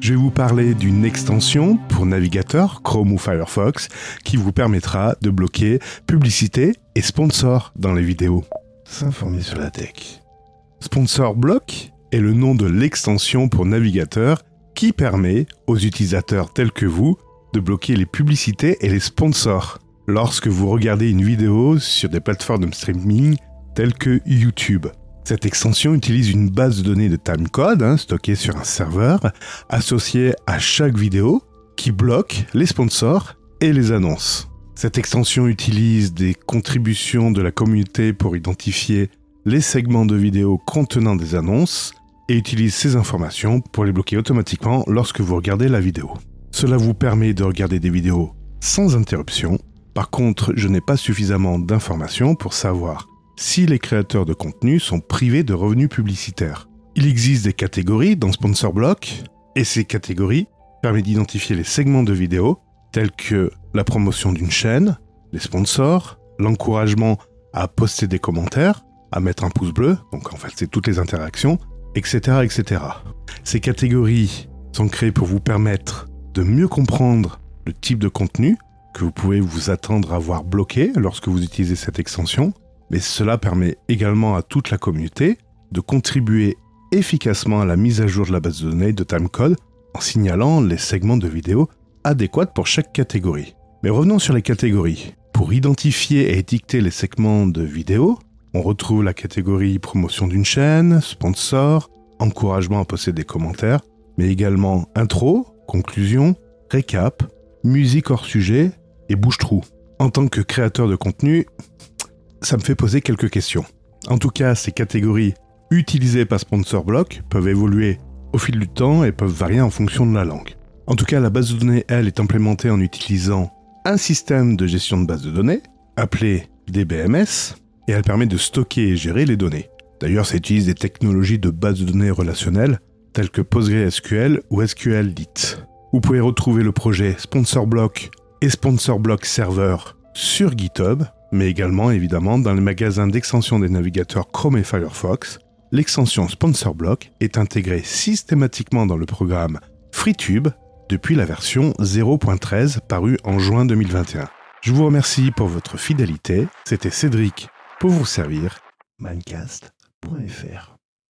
Je vais vous parler d'une extension pour navigateur Chrome ou Firefox qui vous permettra de bloquer publicité et sponsor dans les vidéos. S'informer sur la tech. Sponsor Block est le nom de l'extension pour navigateur qui permet aux utilisateurs tels que vous de bloquer les publicités et les sponsors lorsque vous regardez une vidéo sur des plateformes de streaming telles que YouTube. Cette extension utilise une base de données de timecode hein, stockée sur un serveur associé à chaque vidéo qui bloque les sponsors et les annonces. Cette extension utilise des contributions de la communauté pour identifier les segments de vidéos contenant des annonces et utilise ces informations pour les bloquer automatiquement lorsque vous regardez la vidéo. Cela vous permet de regarder des vidéos sans interruption. Par contre, je n'ai pas suffisamment d'informations pour savoir si les créateurs de contenu sont privés de revenus publicitaires. Il existe des catégories dans Sponsor Block, et ces catégories permettent d'identifier les segments de vidéos tels que la promotion d'une chaîne, les sponsors, l'encouragement à poster des commentaires, à mettre un pouce bleu, donc en fait c'est toutes les interactions, etc., etc. Ces catégories sont créées pour vous permettre de mieux comprendre le type de contenu que vous pouvez vous attendre à voir bloqué lorsque vous utilisez cette extension mais cela permet également à toute la communauté de contribuer efficacement à la mise à jour de la base de données de timecode en signalant les segments de vidéos adéquats pour chaque catégorie. Mais revenons sur les catégories. Pour identifier et étiqueter les segments de vidéos, on retrouve la catégorie promotion d'une chaîne, sponsor, encouragement à poster des commentaires, mais également intro, conclusion, récap, musique hors sujet et bouche-trou. En tant que créateur de contenu, ça me fait poser quelques questions. En tout cas, ces catégories utilisées par Sponsor Block peuvent évoluer au fil du temps et peuvent varier en fonction de la langue. En tout cas, la base de données, elle, est implémentée en utilisant un système de gestion de base de données appelé DBMS et elle permet de stocker et gérer les données. D'ailleurs, ça utilise des technologies de base de données relationnelles telles que PostgreSQL ou SQLite. Vous pouvez retrouver le projet Sponsor Block et Sponsor Block Server sur GitHub mais également évidemment dans les magasins d'extension des navigateurs Chrome et Firefox. L'extension Sponsor Block est intégrée systématiquement dans le programme FreeTube depuis la version 0.13 parue en juin 2021. Je vous remercie pour votre fidélité. C'était Cédric pour vous servir. Minecast.fr